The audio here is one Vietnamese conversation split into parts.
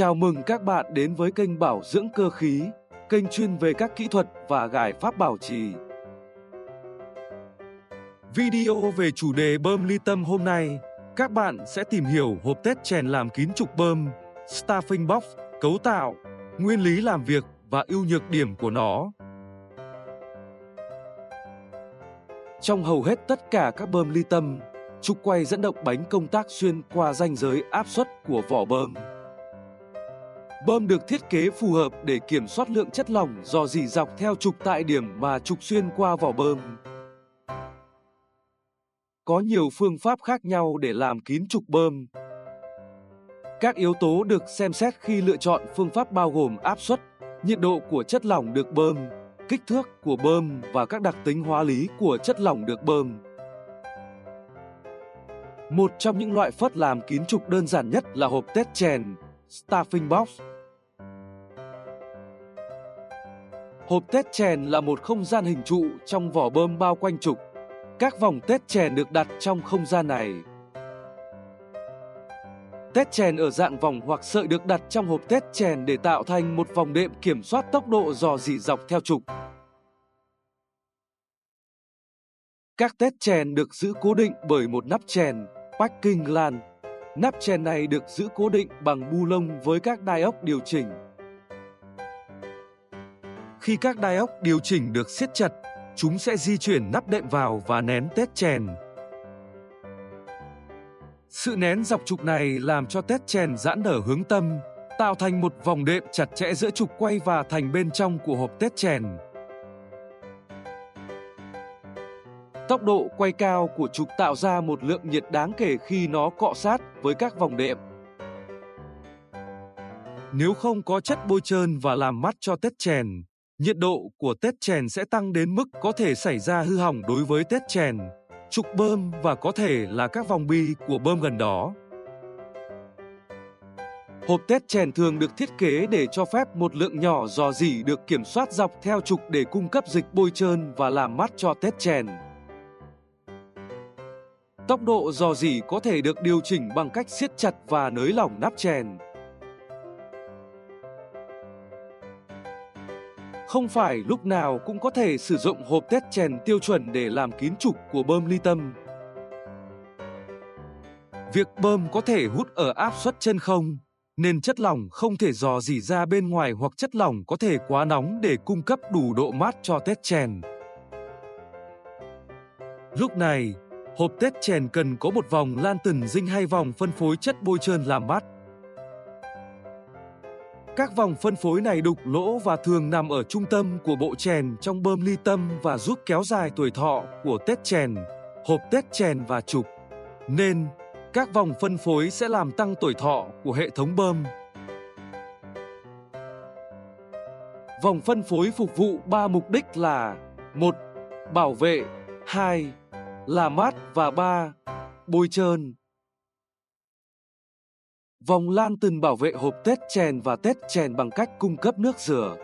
Chào mừng các bạn đến với kênh Bảo dưỡng cơ khí, kênh chuyên về các kỹ thuật và giải pháp bảo trì. Video về chủ đề bơm ly tâm hôm nay, các bạn sẽ tìm hiểu hộp test chèn làm kín trục bơm, staffing box, cấu tạo, nguyên lý làm việc và ưu nhược điểm của nó. Trong hầu hết tất cả các bơm ly tâm, trục quay dẫn động bánh công tác xuyên qua ranh giới áp suất của vỏ bơm. Bơm được thiết kế phù hợp để kiểm soát lượng chất lỏng dò dỉ dọc theo trục tại điểm mà trục xuyên qua vỏ bơm. Có nhiều phương pháp khác nhau để làm kín trục bơm. Các yếu tố được xem xét khi lựa chọn phương pháp bao gồm áp suất, nhiệt độ của chất lỏng được bơm, kích thước của bơm và các đặc tính hóa lý của chất lỏng được bơm. Một trong những loại phất làm kín trục đơn giản nhất là hộp test chèn, Staffing Box. Hộp Tết chèn là một không gian hình trụ trong vỏ bơm bao quanh trục. Các vòng Tết chèn được đặt trong không gian này. Tết chèn ở dạng vòng hoặc sợi được đặt trong hộp Tết chèn để tạo thành một vòng đệm kiểm soát tốc độ dò dỉ dọc theo trục. Các Tết chèn được giữ cố định bởi một nắp chèn, packing lan. Nắp chèn này được giữ cố định bằng bu lông với các đai ốc điều chỉnh. Khi các đai ốc điều chỉnh được siết chặt, chúng sẽ di chuyển nắp đệm vào và nén tét chèn. Sự nén dọc trục này làm cho tét chèn giãn nở hướng tâm, tạo thành một vòng đệm chặt chẽ giữa trục quay và thành bên trong của hộp tét chèn. Tốc độ quay cao của trục tạo ra một lượng nhiệt đáng kể khi nó cọ sát với các vòng đệm. Nếu không có chất bôi trơn và làm mát cho tét chèn, nhiệt độ của tét chèn sẽ tăng đến mức có thể xảy ra hư hỏng đối với tét chèn, trục bơm và có thể là các vòng bi của bơm gần đó. Hộp tét chèn thường được thiết kế để cho phép một lượng nhỏ dò dỉ được kiểm soát dọc theo trục để cung cấp dịch bôi trơn và làm mát cho tét chèn. Tốc độ dò dỉ có thể được điều chỉnh bằng cách siết chặt và nới lỏng nắp chèn. Không phải lúc nào cũng có thể sử dụng hộp test chèn tiêu chuẩn để làm kín trục của bơm ly tâm. Việc bơm có thể hút ở áp suất chân không, nên chất lỏng không thể dò dỉ ra bên ngoài hoặc chất lỏng có thể quá nóng để cung cấp đủ độ mát cho test chèn. Lúc này, hộp test chèn cần có một vòng lan tần dinh hay vòng phân phối chất bôi trơn làm mát. Các vòng phân phối này đục lỗ và thường nằm ở trung tâm của bộ chèn trong bơm ly tâm và giúp kéo dài tuổi thọ của Tết chèn, hộp Tết chèn và trục. Nên, các vòng phân phối sẽ làm tăng tuổi thọ của hệ thống bơm. Vòng phân phối phục vụ ba mục đích là một Bảo vệ 2. Làm mát và 3. Bôi trơn Vòng lan tần bảo vệ hộp tết chèn và tết chèn bằng cách cung cấp nước rửa.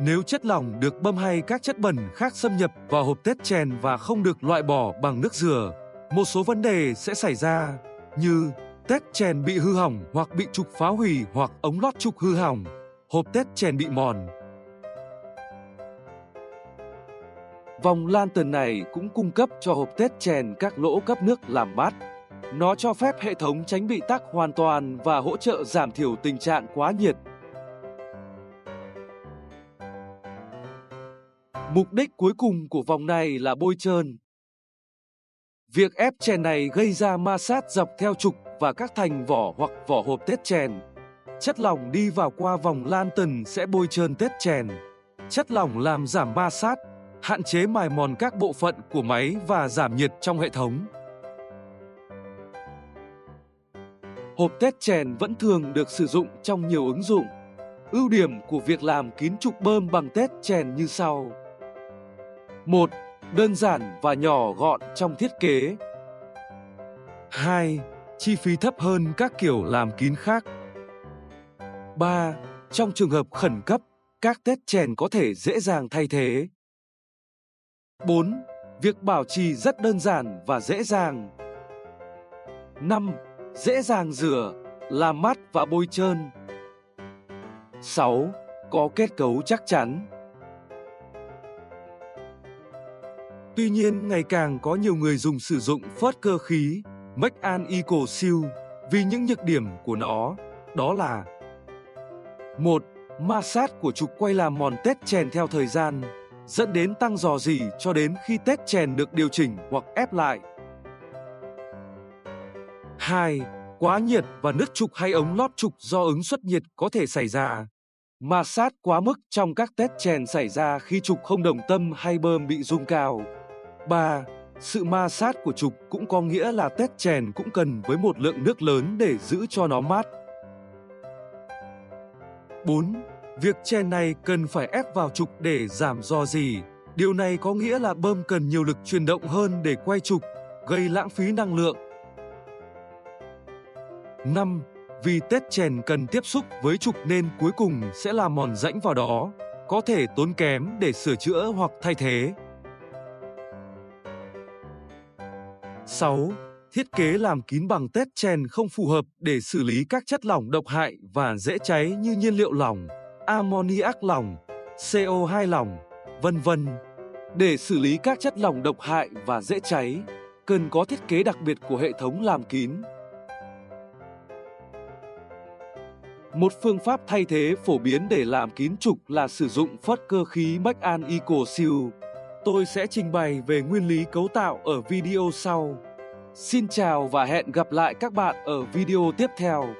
Nếu chất lỏng được bơm hay các chất bẩn khác xâm nhập vào hộp tết chèn và không được loại bỏ bằng nước rửa, một số vấn đề sẽ xảy ra như tết chèn bị hư hỏng hoặc bị trục phá hủy hoặc ống lót trục hư hỏng, hộp tết chèn bị mòn. Vòng lan tần này cũng cung cấp cho hộp tết chèn các lỗ cấp nước làm mát. Nó cho phép hệ thống tránh bị tắc hoàn toàn và hỗ trợ giảm thiểu tình trạng quá nhiệt. Mục đích cuối cùng của vòng này là bôi trơn. Việc ép chèn này gây ra ma sát dọc theo trục và các thành vỏ hoặc vỏ hộp tết chèn. Chất lỏng đi vào qua vòng lan tần sẽ bôi trơn tết chèn. Chất lỏng làm giảm ma sát, hạn chế mài mòn các bộ phận của máy và giảm nhiệt trong hệ thống. Hộp tét chèn vẫn thường được sử dụng trong nhiều ứng dụng. Ưu điểm của việc làm kín trục bơm bằng tét chèn như sau. 1. Đơn giản và nhỏ gọn trong thiết kế. 2. Chi phí thấp hơn các kiểu làm kín khác. 3. Trong trường hợp khẩn cấp, các tét chèn có thể dễ dàng thay thế. 4. Việc bảo trì rất đơn giản và dễ dàng. 5 dễ dàng rửa, làm mát và bôi trơn. 6. Có kết cấu chắc chắn. Tuy nhiên, ngày càng có nhiều người dùng sử dụng phớt cơ khí Make an Eco Seal vì những nhược điểm của nó, đó là 1. Ma sát của trục quay làm mòn tết chèn theo thời gian, dẫn đến tăng dò dỉ cho đến khi tết chèn được điều chỉnh hoặc ép lại. 2. Quá nhiệt và nứt trục hay ống lót trục do ứng suất nhiệt có thể xảy ra. Ma sát quá mức trong các test chèn xảy ra khi trục không đồng tâm hay bơm bị rung cao. 3. Sự ma sát của trục cũng có nghĩa là test chèn cũng cần với một lượng nước lớn để giữ cho nó mát. 4. Việc chèn này cần phải ép vào trục để giảm do gì. Điều này có nghĩa là bơm cần nhiều lực chuyển động hơn để quay trục, gây lãng phí năng lượng. 5. Vì tết chèn cần tiếp xúc với trục nên cuối cùng sẽ làm mòn rãnh vào đó, có thể tốn kém để sửa chữa hoặc thay thế. 6. Thiết kế làm kín bằng tết chèn không phù hợp để xử lý các chất lỏng độc hại và dễ cháy như nhiên liệu lỏng, ammoniac lỏng, CO2 lỏng, vân vân. Để xử lý các chất lỏng độc hại và dễ cháy, cần có thiết kế đặc biệt của hệ thống làm kín. Một phương pháp thay thế phổ biến để làm kín trục là sử dụng phớt cơ khí Macan Eco Seal. Tôi sẽ trình bày về nguyên lý cấu tạo ở video sau. Xin chào và hẹn gặp lại các bạn ở video tiếp theo.